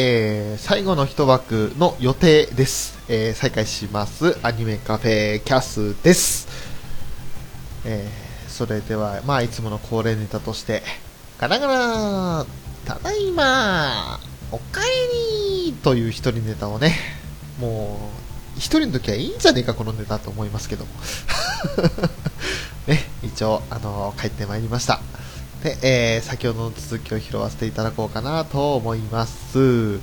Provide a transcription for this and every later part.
えー、最後の一枠の予定です。えー、再開します。アニメカフェキャスです。えー、それでは、まあ、いつもの恒例ネタとして、ガラガラただいまおかえりという一人ネタをね、もう、一人の時はいいんじゃねえか、このネタと思いますけども。ね、一応、あの帰ってまいりました。で、えー先ほどの続きを拾わせていただこうかなと思います。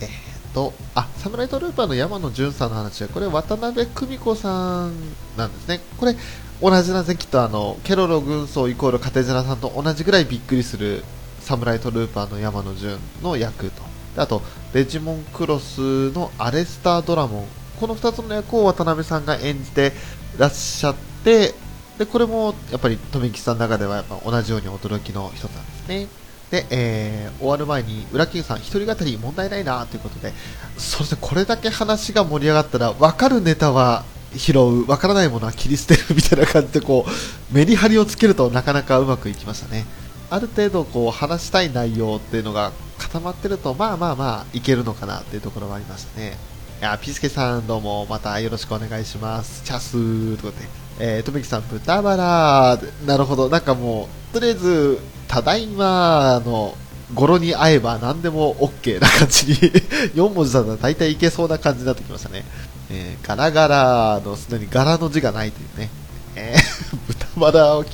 えーと、あ、サムライトルーパーの山野淳さんの話は、これ渡辺久美子さんなんですね。これ、同じなんですね、きっとあの、ケロロ軍曹イコールカテジナさんと同じぐらいびっくりするサムライトルーパーの山野淳の役と。あと、レジモンクロスのアレスタードラモン。この2つの役を渡辺さんが演じてらっしゃって、で、これもやっぱり富吉さんの中ではやっぱ同じように驚きの一つなんですね。で、えー終わる前に、裏キングさん、一人語り問題ないなということで、そしてこれだけ話が盛り上がったら、分かるネタは拾う、分からないものは切り捨てるみたいな感じで、こう、メリハリをつけるとなかなかうまくいきましたね。ある程度、こう、話したい内容っていうのが固まってると、まあまあまあ、いけるのかなっていうところはありましたね。いや、ピースケさん、どうも、またよろしくお願いします。チャスーということで。えー、とめきさん、豚バラなるほど、なんかもう、とりあえず、ただいまの語呂に合えば何でも OK な感じに、4文字だったら大体いけそうな感じになってきましたね。えーガラガラのすでに柄の字がないというね。えー 豚バラを、ち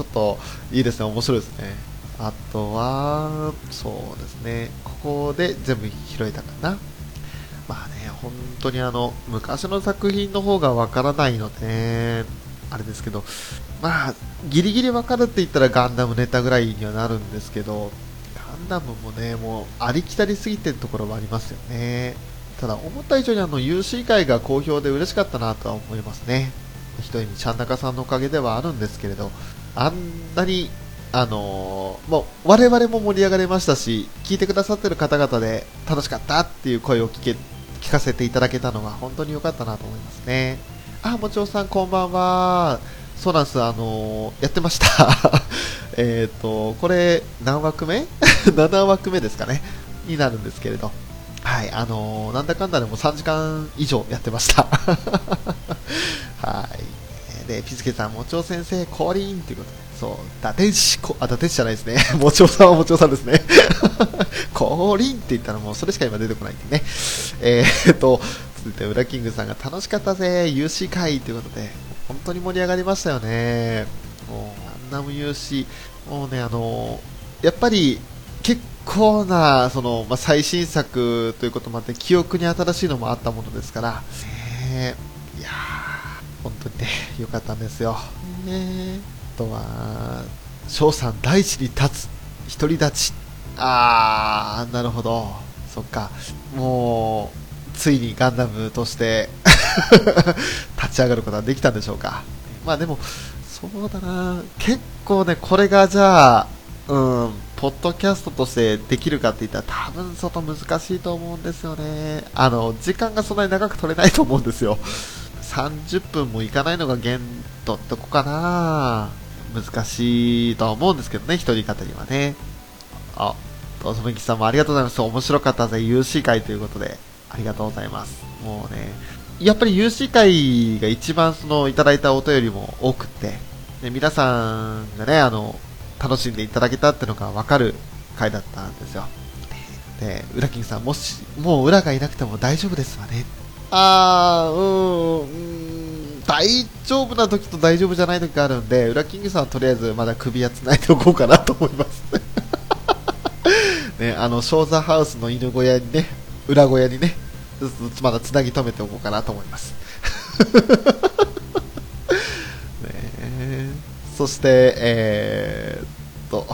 ょっといいですね、面白いですね。あとは、そうですね、ここで全部拾えたかな。まあね、本当にあの、昔の作品の方がわからないのでね、あれですけど、まあ、ギリギリわかるって言ったらガンダムネタぐらいにはなるんですけど、ガンダムもね、もうありきたりすぎてるところはありますよね。ただ、思った以上にあの、UC 会が好評で嬉しかったなとは思いますね。一人にちゃんなかさんのおかげではあるんですけれど、あんなに、あのーもう我々も盛り上がれましたし、聞いてくださってる方々で楽しかったっていう声を聞け聞かせていただけたのが本当に良かったなと思いますね。あ、もちおさんこんばんは。そうなんです、あのーやってました。えっと、これ何枠目 ?7 枠目ですかね。になるんですけれど。はい、あのーなんだかんだでも3時間以上やってました。はい。で、ピスケさん、もちお先生、降臨っていうことで、そう、打天使、こあ、打天使じゃないですね。もちおさんはもちおさんですね。降臨って言ったらもうそれしか今出てこないんでね。えー、っと、続いて、ウラキングさんが楽しかったぜ、UC 会ということで、本当に盛り上がりましたよね。もう、ガンダム UC、もうね、あのやっぱり、結構な、その、まあ、最新作ということもあって、記憶に新しいのもあったものですから、ねいやー、本当にね、良かったんですよ。ねあとは、翔さん大地に立つ、独り立ち。あー、なるほど。そっか。もう、ついにガンダムとして 立ち上がることができたんでしょうか。まあでも、そうだな。結構ね、これがじゃあ、うん、ポッドキャストとしてできるかって言ったら多分外難しいと思うんですよね。あの、時間がそんなに長く取れないと思うんですよ。30分もいかないのが限度ってとこかな難しいとは思うんですけどね、一人語りはね。あ、とそめきさんもありがとうございます。面白かったぜ、UC 会ということで、ありがとうございます。もうね、やっぱり UC 会が一番そのいただいたお便りも多くって、で皆さんがね、あの、楽しんでいただけたってのがわかる回だったんですよ。で、ウラキンさん、もし、もう裏がいなくても大丈夫ですわね。あー、うーん大丈夫な時と大丈夫じゃない時があるんで、ウラキングさんはとりあえずまだ首は繋いでおこうかなと思います。ね、あの、ショーザハウスの犬小屋にね、裏小屋にね、まだつなぎ止めておこうかなと思います。ねそして、えーっと、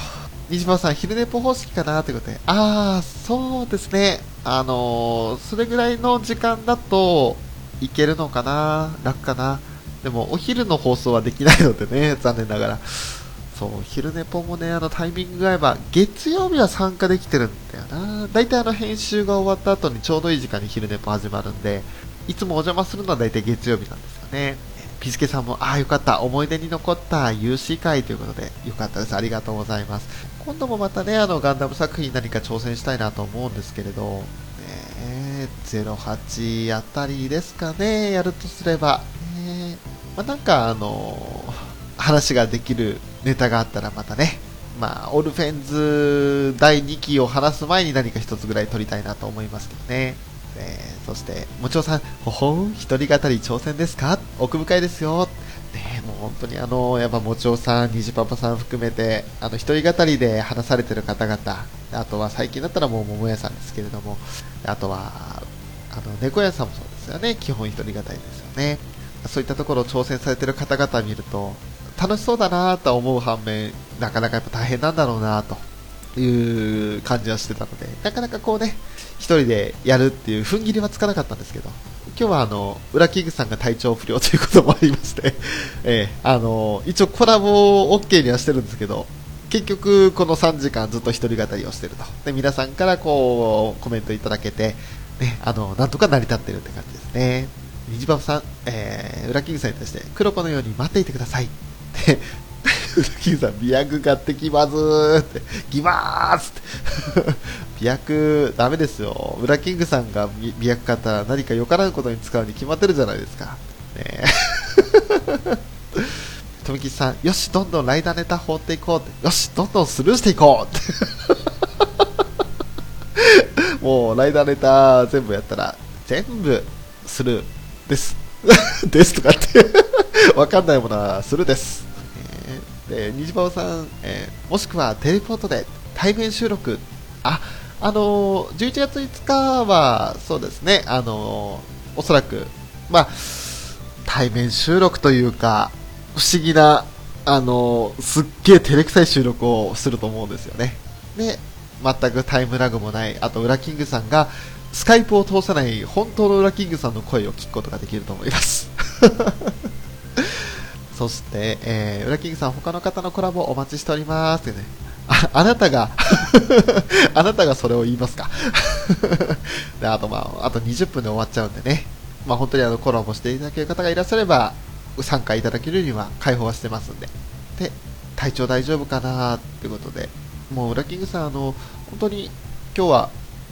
西島さん、昼寝ぽ方式かなということで、あー、そうですね、あのーそれぐらいの時間だといけるのかな、楽かな？でも、お昼の放送はできないのでね、残念ながら。そう、昼寝ぽもね、あのタイミングが合えば、月曜日は参加できてるんだよな。大体あの編集が終わった後にちょうどいい時間に昼寝ぽ始まるんで、いつもお邪魔するのは大体月曜日なんですよね。ピスケさんも、ああ、よかった。思い出に残った有志会ということで、よかったです。ありがとうございます。今度もまたね、あの、ガンダム作品何か挑戦したいなと思うんですけれど、ね、08あたりですかね、やるとすれば。ね、まあ、なんか、あの話ができるネタがあったらまたね、まあ、オルフェンズ第2期を話す前に何か一つぐらい撮りたいなと思いますけどね。えー、そして、もちろさん、ほほん、一人語り挑戦ですか？奥深いですよ。ね、も本当にあの、やっぱもちおさん、にじパパさん含めて、あの、一人語りで話されてる方々、あとは最近だったらもう桃屋さんですけれども、あとは、あの、猫屋さんもそうですよね。基本一人語りですよね。そういったところを挑戦されてる方々を見ると、楽しそうだなと思う反面、なかなかやっぱ大変なんだろうなという感じはしてたので、なかなかこうね、一人でやるっていう踏ん切りはつかなかったんですけど、今日はあの、ウラキングさんが体調不良ということもありまして、えー、あの、一応コラボを OK にはしてるんですけど、結局この3時間ずっと一人語りをしてると。で、皆さんからこう、コメントいただけて、ね、あの、なんとか成り立ってるって感じですね。ニジバさん、えー、ウラキングさんに対して、黒子のように待っていてください。で、キングさん、美薬買ってきますって、来まーすって。美薬、ダメですよ。ウラキングさんが美薬買ったら何かよからぬことに使うに決まってるじゃないですか。ね 富吉さん、よし、どんどんライダーネタ放っていこうって。よし、どんどんスルーしていこうって。もう、ライダーネタ全部やったら、全部スルーです。ですとかって わかんないものはスルーです。で、虹パさん、えー、もしくはテレポートで対面収録、あ、あのー、11月5日は、そうですね、あのー、おそらく、まあ、対面収録というか、不思議な、あのー、すっげえ照れくさい収録をすると思うんですよね。で、全くタイムラグもない、あと、ウラキングさんが、スカイプを通さない本当のウラキングさんの声を聞くことができると思います。そして、えー、ウラキングさん、他の方のコラボお待ちしておりますってね。ああなたが あなたがそれを言いますか で、あとまあ、あと20分で終わっちゃうんでね。まあ本当にあのコラボしていただける方がいらっしゃれば、参加いただけるには開放はしてますんで。で、体調大丈夫かなってことで、もうウラキングさん、あの、本当に今日は、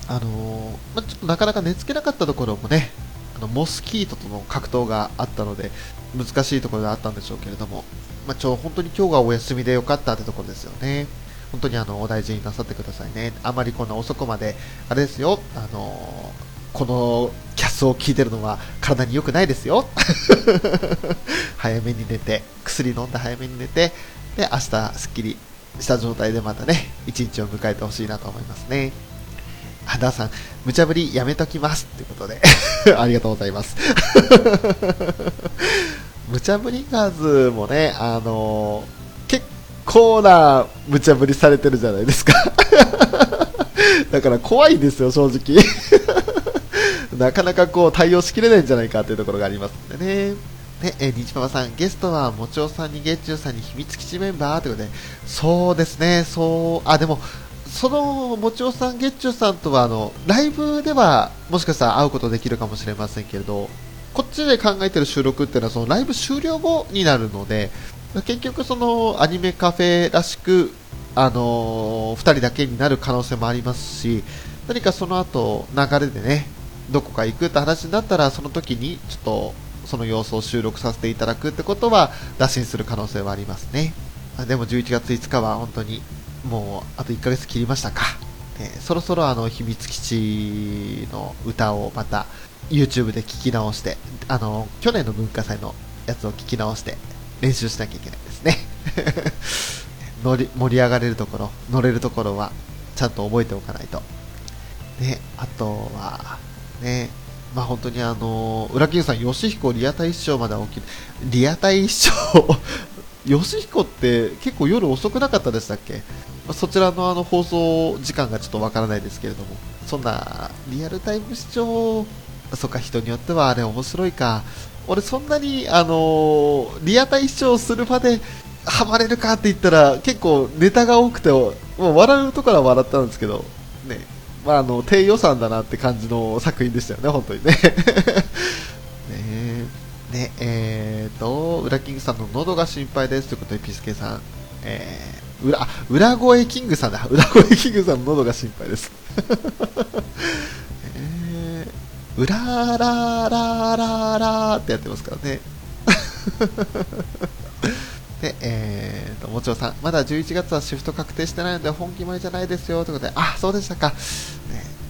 あのまあ、ちょっとなかなか寝つけなかったところもね、あのモスキートとの格闘があったので、難しいところであったんでしょうけれども、まあ、ちょ本当に今日がお休みでよかったってところですよね。本当にあのお大事になさってくださいね。あまりこんな遅くまで、あれですよ、あのこのキャスを聞いてるのは体に良くないですよ。早めに寝て、薬飲んで早めに寝て、で、明日すっきりした状態でまたね、一日を迎えてほしいなと思いますね。あ、ダーさん、無茶ぶりやめときますってことで ありがとうございます 無茶ぶり数もね、あのー、結構な無茶ぶりされてるじゃないですか だから怖いんですよ、正直なかなかこう対応しきれないんじゃないかというところがありますんでね。ね、えー、日パパさん、ゲストはもちおさんに月中さんに秘密基地メンバーということで、そうですね、そう、あ、でも、そのもちおさん、月中さんとはあのライブではもしかしたら会うことできるかもしれませんけれど、こっちで考えてる収録っていうのはそのライブ終了後になるので結局そのアニメカフェらしくあのー、2人だけになる可能性もありますし何かその後流れでねどこか行くって話になったらその時にちょっとその様子を収録させていただくってことは打診する可能性はありますねでも11月5日は本当にもうあと1ヶ月切りましたか、ね、そろそろあの秘密基地の歌をまた YouTube で聞き直して、あの、去年の文化祭のやつを聞き直して練習しなきゃいけないですね。乗り盛り上がれるところ、乗れるところはちゃんと覚えておかないと。ね、あとは、ね、まあ本当にあの、裏木さん、吉彦リアタイ視聴まで起きる。リアタイ視聴吉彦って結構夜遅くなかったでしたっけ？そちらのあの放送時間がちょっとわからないですけれども、そんなリアルタイム視聴？そっか、人によってはあれ面白いか。俺そんなに、あのー、リアタイ視聴するまでハマれるかって言ったら結構ネタが多くて、もう笑うところは笑ったんですけど、ね、まああの、低予算だなって感じの作品でしたよね、本当にね。ねね、えーと、裏キングさんの喉が心配ですということで、ピスケさん、えー、裏、裏声キングさんだ。裏声キングさんの喉が心配です。えー、裏ららららってやってますからね。で、えーと、もちろんさん、まだ11月はシフト確定してないので本気前じゃないですよということで、あ、そうでしたか。ね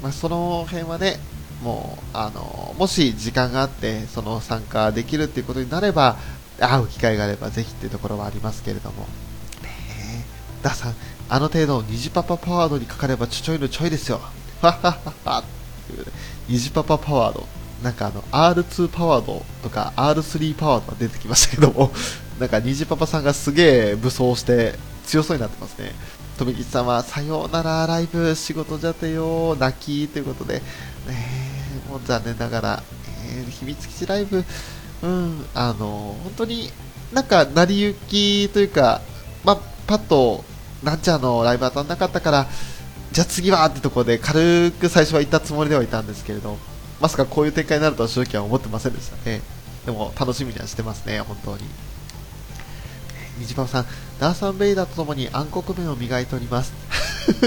まあ、その辺はね、もう、あの、もし時間があって、その参加できるっていうことになれば、会う機会があればぜひっていうところはありますけれども。ねダさん、あの程度、虹パパパワードにかかればちょちょいのちょいですよ。はははは。虹パパパワード。なんかあの R2 パワードとか R3 パワードが出てきましたけども、なんか虹パパさんがすげえ武装して強そうになってますね。富吉さんは、さようならライブ仕事じゃてよ、泣きということで、ね、もう残念ながら、えー、秘密基地ライブ、うん、あの、本当になんか成り行きというか、まパッと、なんちゃのライブ当たんなかったから、じゃあ次はってところで軽く最初は行ったつもりではいたんですけれど、まさかこういう展開になるとは正直は思ってませんでしたね。でも楽しみにはしてますね、本当に。虹パパさん、ダーサンベイダーとともに暗黒面を磨いております。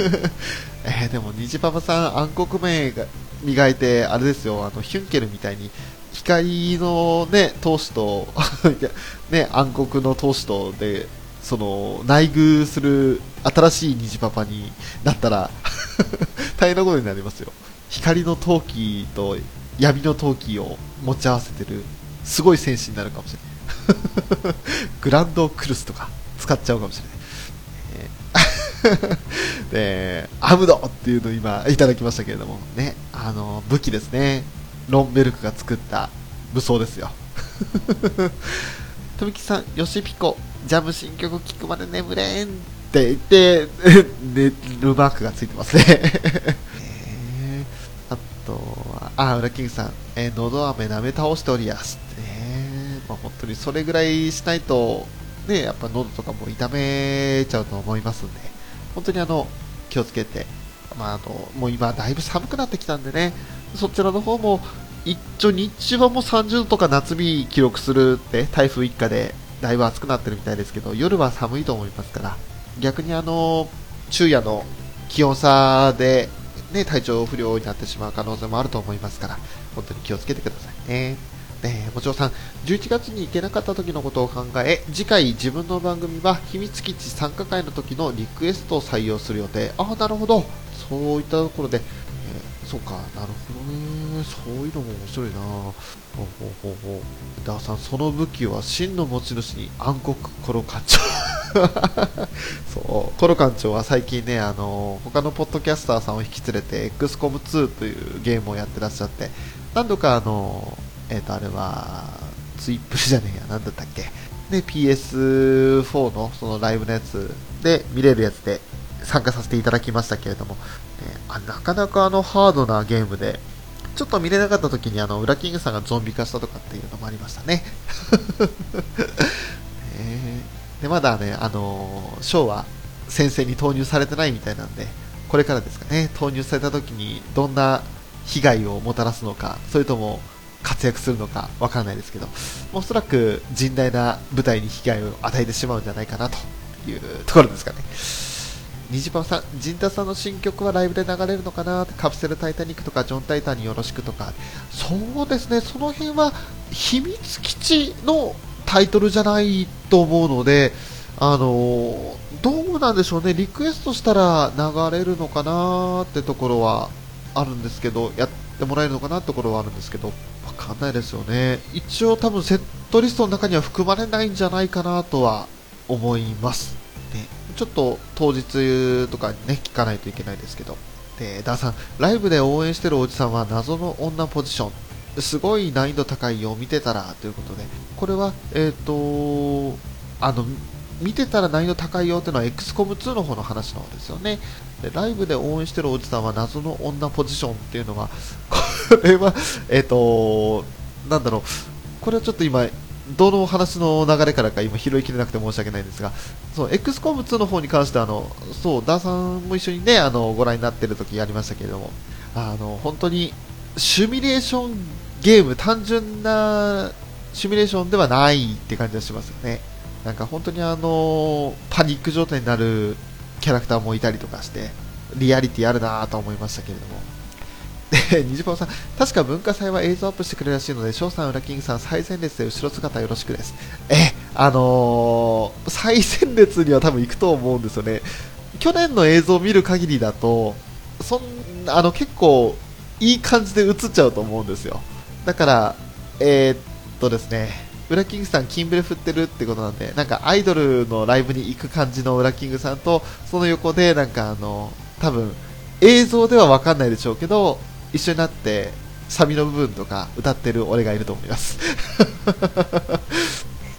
えー、でも虹パパさん暗黒面が磨いて、あれですよ、あのヒュンケルみたいに光のね、闘志と ね、暗黒の闘志とで、その内遇する新しい虹パパになったら 大変なことになりますよ。光の陶器と闇の陶器を持ち合わせてるすごい戦士になるかもしれない グランドクルスとか使っちゃうかもしれない、でアムドっていうのを今いただきましたけれども。ねあの武器ですね。ロンベルクが作った武装ですよ。富木さん、ヨシピコ、ジャム新曲聴くまで眠れんって言って、寝るマークがついてますね。あとは、あ、裏キングさん、えー、のど飴舐め倒しておりや。す、当にそれぐらいしないと、ね、やっぱ喉とかも痛めちゃうと思いますんで、本当にあの、気をつけて、まあ、あの、もう今だいぶ寒くなってきたんでね、そちらの方も、一応日中はもう30度とか夏日記録するって台風一過でだいぶ暑くなってるみたいですけど夜は寒いと思いますから逆にあの昼夜の気温差でね、体調不良になってしまう可能性もあると思いますから、本当に気をつけてくださいね。えー、もちろんさん、11月に行けなかった時のことを考え、次回自分の番組は秘密基地参加会の時のリクエストを採用する予定。ああ、なるほど。そういったところで、えー、そうか、なるほどね。そういうのも面白いな。ほうほうほうほう。ダーさん、その武器は真の持ち主に暗黒コロ館長。そうコロ館長は最近ねあの他のポッドキャスターさんを引き連れて XCOM2 というゲームをやってらっしゃって何度かあのえっ、ー、とあれはツイップルじゃねえや。何だったっけ。で PS4 のそのライブのやつで見れるやつで参加させていただきましたけれども、ね、あなかなかあのハードなゲームでちょっと見れなかった時にあのウラキングさんがゾンビ化したとかっていうのもありましたね。え ーでまだね、あのー、ショーは先生に投入されてないみたいなんで、これからですかね、投入された時にどんな被害をもたらすのか、それとも活躍するのかわからないですけど、おそらく甚大な舞台に被害を与えてしまうんじゃないかなというところですかね。虹パパさん、陣太さんの新曲はライブで流れるのかな？カプセルタイタニックとかジョン・タイタンによろしくとか、そうですね、その辺は秘密基地のタイトルじゃないと思うので、あのどうなんでしょうね、リクエストしたら流れるのかなってところはあるんですけど、やってもらえるのかなってところはあるんですけど、かんないですよね。一応多分セットリストの中には含まれないんじゃないかなとは思います。ね、ちょっと当日とかにね、聞かないといけないですけど。で、ダーさん、ライブで応援してるおじさんは謎の女ポジション。すごい難易度高いよ、見てたらということで、これは、えっ、ー、と、あの、見てたら難易度高いよっていうのは XCOM2 の方の話の方ですよね。でライブで応援してるおじさんは謎の女ポジションっていうのが、これは、えっ、ー、と、なんだろう、これはちょっと今、どの話の流れからか今拾いきれなくて申し訳ないんですが、XCOM2 の方に関しては、あの、そう、ダーさんも一緒にね、あの、ご覧になってる時ありましたけれども、あの、本当に、シミュレーションゲーム、単純なシミュレーションではないって感じがしますよね。なんか本当にあのパニック状態になるキャラクターもいたりとかして、リアリティあるなと思いましたけれども。で、ニジパオさん、確か文化祭は映像アップしてくれるらしいので、翔さん、ウラキングさん、最前列で後ろ姿よろしくです。え、あのー、最前列には多分行くと思うんですよね。去年の映像を見る限りだと、そんあの結構いい感じで映っちゃうと思うんですよ。だから、えー、っとですね、ウラキングさん、キンブレ振ってるってことなんで、なんかアイドルのライブに行く感じのウラキングさんと、その横で、なんかあの、多分映像では分かんないでしょうけど、一緒になってサビの部分とか歌ってる俺がいると思います。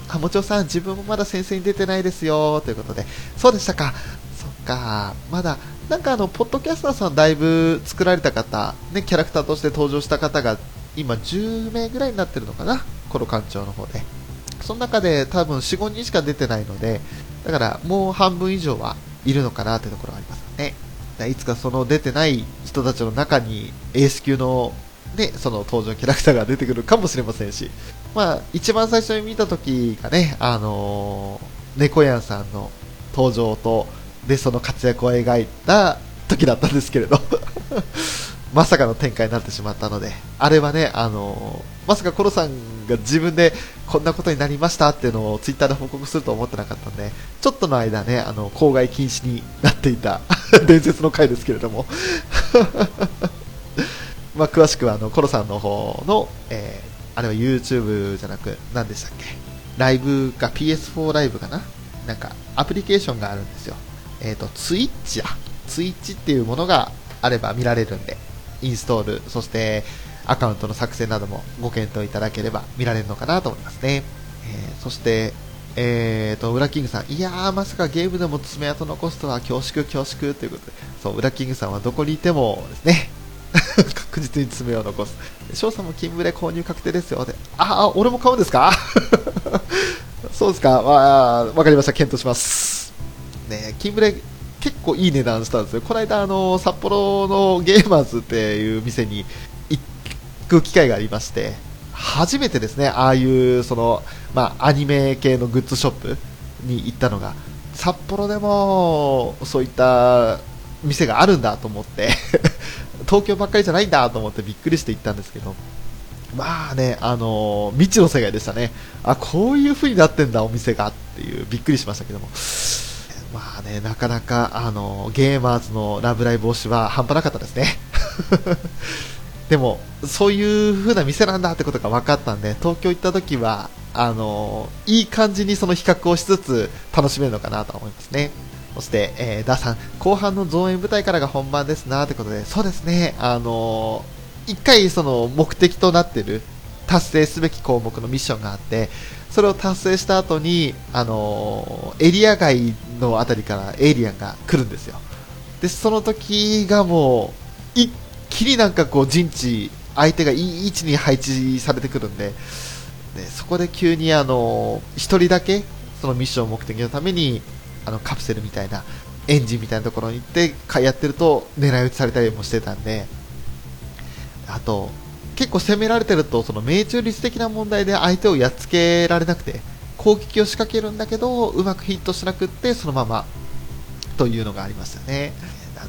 あもちろさん自分もまだ先生に出てないですよということで。そうでしたか。そっか。まだなんかあのポッドキャスターさんだいぶ作られた方ねキャラクターとして登場した方が今10名ぐらいになってるのかな。コロ館長の方で。その中で多分4、5人しか出てないのでだからもう半分以上はいるのかなというところはありますね。いつかその出てない人たちの中にエース級のね、その登場キャラクターが出てくるかもしれませんし、まあ、一番最初に見た時がね、あのー、猫やんさんの登場と、で、その活躍を描いた時だったんですけれど。まさかの展開になってしまったので、あれはね、あのー、まさかコロさんが自分でこんなことになりましたっていうのをツイッターで報告すると思ってなかったんで、ちょっとの間ね、あの、公害禁止になっていた 伝説の回ですけれども まあ、詳しくはあの、コロさんの方の、えー、あれは YouTube じゃなく、何でしたっけ？ライブか PS4 ライブかな？なんかアプリケーションがあるんですよ。えっ、ー、と、ツイッチや。ツイッチっていうものがあれば見られるんで、インストール、そしてアカウントの作成などもご検討いただければ見られるのかなと思いますね。えー、そして、えーと、ウラキングさん、いやー、まさかゲームでも爪痕残すとは恐縮恐縮ということで、そう、ウラキングさんはどこにいてもですね、確実に爪を残す。翔さんもキンブレ購入確定ですよ。で、ああ、俺も買うんですか？そうですか、わ、わかりました、検討します。ね、キンブレ結構いい値段したんですよ。この間、あの、札幌のゲーマーズっていう店に行く機会がありまして、初めてですね、ああいうその、まあ、アニメ系のグッズショップに行ったのが、札幌でもそういった店があるんだと思って 東京ばっかりじゃないんだと思ってびっくりして行ったんですけど、まあね、あの未知の世界でしたね。あ、こういう風になってんだ、お店がっていう、びっくりしましたけども。まあね、なかなか、あのゲーマーズのラブライブ推しは半端なかったですね。でも、そういう風な店なんだってことが分かったんで、東京行った時は、あのいい感じにその比較をしつつ楽しめるのかなと思いますね。そして、えー、ダさん、後半の造園舞台からが本番ですなってことで、そうですね、あのー、一回その目的となってる達成すべき項目のミッションがあって、それを達成した後に、あのー、エリア外の辺りからエイリアンが来るんですよ。で、その時がもう、一きりなんかこう陣地、相手がいい位置に配置されてくるんで、でそこで急にあの1人だけそのミッション目的のためにあのカプセルみたいなエンジンみたいなところに行ってやってると狙い撃ちされたりもしてたんであと結構攻められてるとその命中率的な問題で相手をやっつけられなくて攻撃を仕掛けるんだけどうまくヒットしなくってそのままというのがありましたね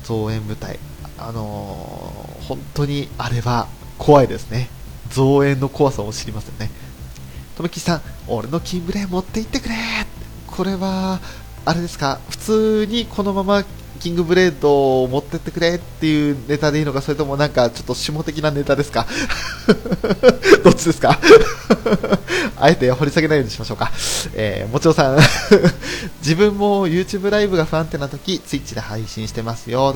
増援部隊あのー、本当にあれは怖いですね。増援の怖さを知りますよね。とめきさん、俺のキンブレー持って行ってくれこれは、あれですか、普通にこのままキングブレードを持ってってくれっていうネタでいいのか、それともなんかちょっと下的なネタですか？どっちですか？あえて掘り下げないようにしましょうか。えー、もちろんさん 自分も YouTube ライブが不安定な時、Twitch で配信してますよ。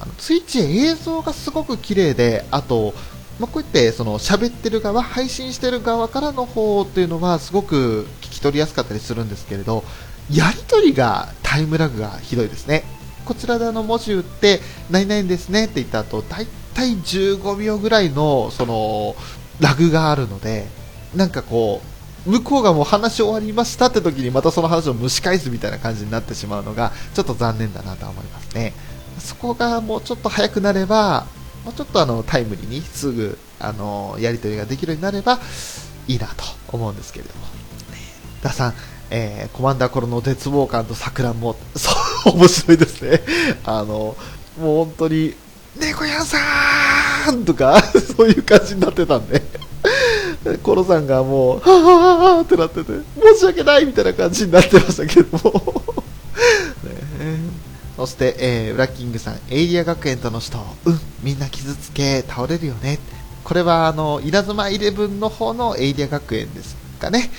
あのツイッチ映像がすごく綺麗で、あと、まあ、こうやってその喋ってる側、配信してる側からの方っていうのはすごく聞き取りやすかったりするんですけれど、やり取りがタイムラグがひどいですね。こちらであの文字打って、何々ですねって言った後、だいたい15秒ぐらいのそのラグがあるので、なんかこう、向こうがもう話終わりましたって時にまたその話を蒸し返すみたいな感じになってしまうのがちょっと残念だなと思いますね。そこがもうちょっと早くなれば、もうちょっとあのタイムリーにすぐあのやり取りができるようになれば、いいなと思うんですけれども。ダさん、えー、コマンダーコロの絶望感と桜も、そう、面白いですね。あの、もう本当に、猫屋さんとか、そういう感じになってたんで、コロさんがもう、はぁはぁはぁってなってて、申し訳ないみたいな感じになってましたけども。そして、えー、ウラッキングさん、エイリア学園との人、うん、みんな傷つけ、倒れるよね。これは、あの、稲妻イレブンの方のエイリア学園ですかね。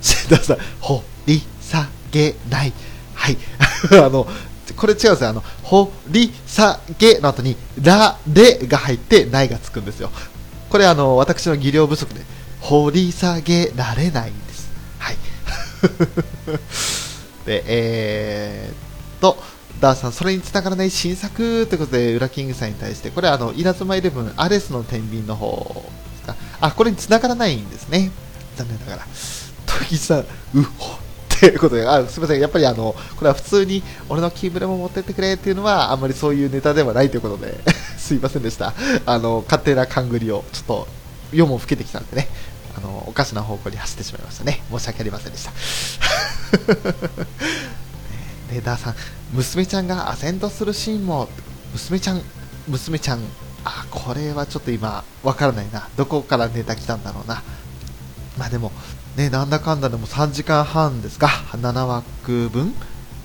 シェンダーさん、掘り下げない。はい。あの、これ違うんですよ。あの、掘り下げの後に、ら、れが入って、ないがつくんですよ。これあの、私の技量不足で、掘り下げられないんです。はい。で、えー、っと、ダーさん、それにつながらない新作ということで、ウラキングさんに対して、これはあの、稲妻イレブン、アレスの天秤の方ですか？あ、これにつながらないんですね。残念ながら。時木さん、うほっていうことで、あすみません、やっぱりあの、これは普通に俺のキーブレも持ってってくれっていうのは、あんまりそういうネタではないということで、すいませんでした。あの、勝手な勘繰りを、ちょっと、夜も更けてきたんでね、あの、おかしな方向に走ってしまいましたね。申し訳ありませんでした。レーダーさん、娘ちゃんがアセンドするシーンも、娘ちゃん、娘ちゃん、あ、これはちょっと今、わからないな。どこからネタ来たんだろうな。まあでも、ね、なんだかんだでも3時間半ですか、7枠分、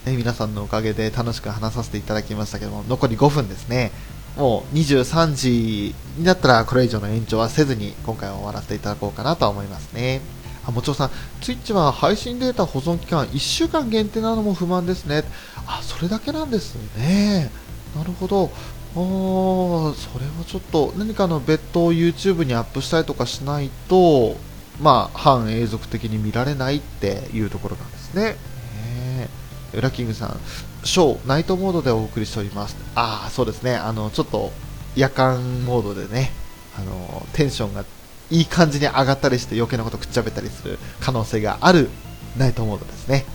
ね、皆さんのおかげで楽しく話させていただきましたけども、残り5分ですね。もう23時になったらこれ以上の延長はせずに今回は終わらせていただこうかなと思いますね。あ、もちろんさん、ツイッチは配信データ保存期間1週間限定なのも不満ですね。あ、それだけなんですね。なるほど。おそれはちょっと何かの別途 YouTube にアップしたりとかしないと、まあ、反永続的に見られないっていうところなんですね。ねウラキングさん、ショー、ナイトモードでお送りしております。ああ、そうですね。あの、ちょっと夜間モードでね、あの、テンションがいい感じに上がったりして余計なことくっちゃべったりする可能性があるナイトモードですね。ね、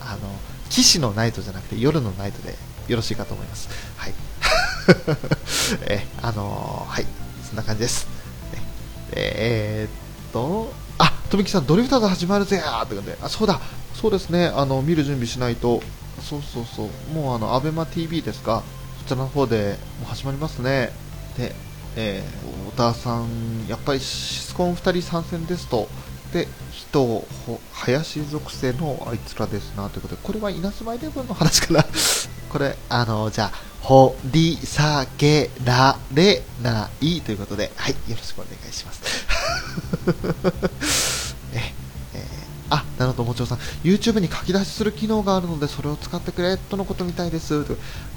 あの、騎士のナイトじゃなくて夜のナイトでよろしいかと思います。はい。え、あのー、はい、そんな感じです。ね、えー、と、あ、富木さん、ドリフターズ始まるぜ。ーって感じで、あ、そうだ、そうですね、あの、見る準備しないと、そうそうそう、もうあの、アベマ TV ですか、そちらの方でもう始まりますね。で、えー、太田さん、やっぱりシスコン2人参戦ですと、で、人、林属性のあいつらですな。ということで、これは稲妻イレブンの話かな。これ、あの、じゃあ、掘り下げられない。ということで、はい、よろしくお願いします。ええ、あ、なるほど、もちろんさん、YouTube に書き出しする機能があるので、それを使ってくれとのことみたいです。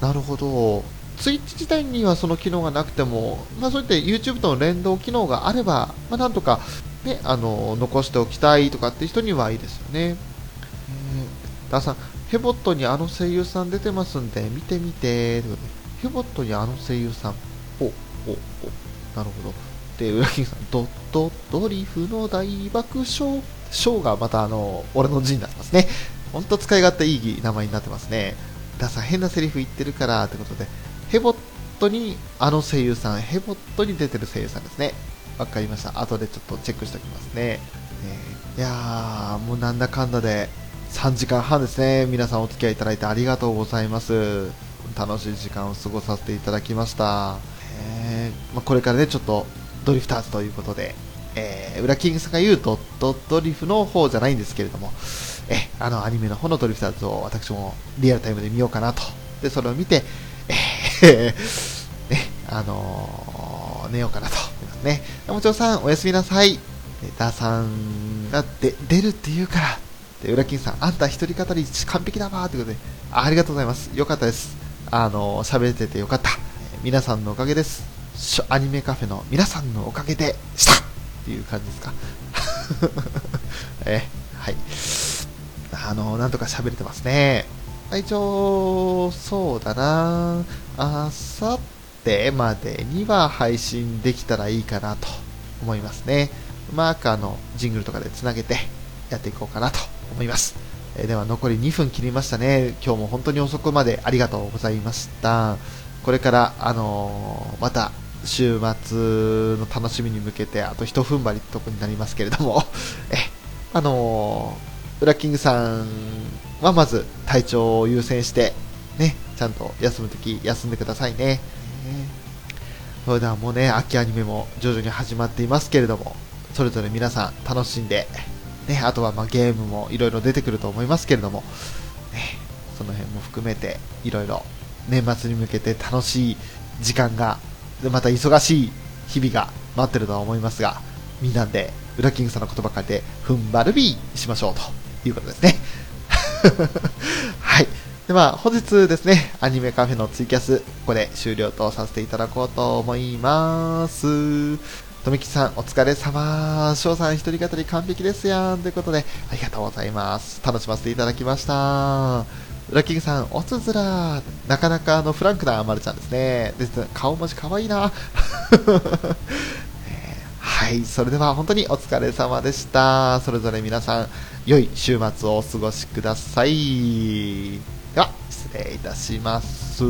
なるほど。ツイッチ自体にはその機能がなくても、まあ、そういった YouTube との連動機能があれば、まあ、なんとか、ね、あの残しておきたいとかっていう人にはいいですよね。えー、ダーさん、ヘボットにあの声優さん出てますんで、見てみて、ヘボットにあの声優さん、お、お、お、なるほど。で、裏切さん、ドットドリフの大爆笑。ショーがまたあの、俺の字になってますね。ほんと使い勝手いい名前になってますね。ださ変なセリフ言ってるからってことで、ヘボットにあの声優さん、ヘボットに出てる声優さんですね。わかりました。後でちょっとチェックしておきますね。えー、いやー、もうなんだかんだで3時間半ですね。皆さんお付き合いいただいてありがとうございます。楽しい時間を過ごさせていただきました。えー、まあ、これからね、ちょっとドリフターズということで、えー、ウラキングさんが言うドットドリフの方じゃないんですけれども、えあのアニメの方のドリフターズを私もリアルタイムで見ようかなと。で、それを見て、えー、ね、あのー、寝ようかなと思いますね。もちろんさん、おやすみなさい。ダーさんがで出るって言うから、で、ウラキンさん、あんた一人語り完璧だわということであ、ありがとうございます。よかったです。あのー、喋れててよかった。皆さんのおかげです。アニメカフェの皆さんのおかげでしたっていう感じですか？え、はい。あの、なんとか喋れてますね。一応、そうだな。あさってまでには配信できたらいいかなと思いますね。うまくあの、ジングルとかでつなげてやっていこうかなと思います。えでは残り2分切りましたね。今日も本当に遅くまでありがとうございました。これから、あのー、また週末の楽しみに向けてあと一踏ん張りってとこになりますけれども えあのー、ウラキングさんはまず体調を優先してねちゃんと休むとき休んでくださいね、それではもうね秋アニメも徐々に始まっていますけれどもそれぞれ皆さん楽しんで、ね、あとはまゲームもいろいろ出てくると思いますけれども、ね、その辺も含めていろいろ年末に向けて楽しい時間がまた忙しい日々が待ってるとは思いますがみんなでウラキングさんの言葉借りて踏ん張るビーしましょうということですね はいでは、本日ですね、アニメカフェのツイキャス、ここで終了とさせていただこうと思います。とめきさん、お疲れ様。翔さん、一人語り完璧ですやん。ということで、ありがとうございます。楽しませていただきました。ラッキングさん、おつづらなかなかあのフランクなまるちゃんですね。です顔文字かわいいな。はい、それでは本当にお疲れ様でした。それぞれ皆さん、良い週末をお過ごしください。では、失礼いたします。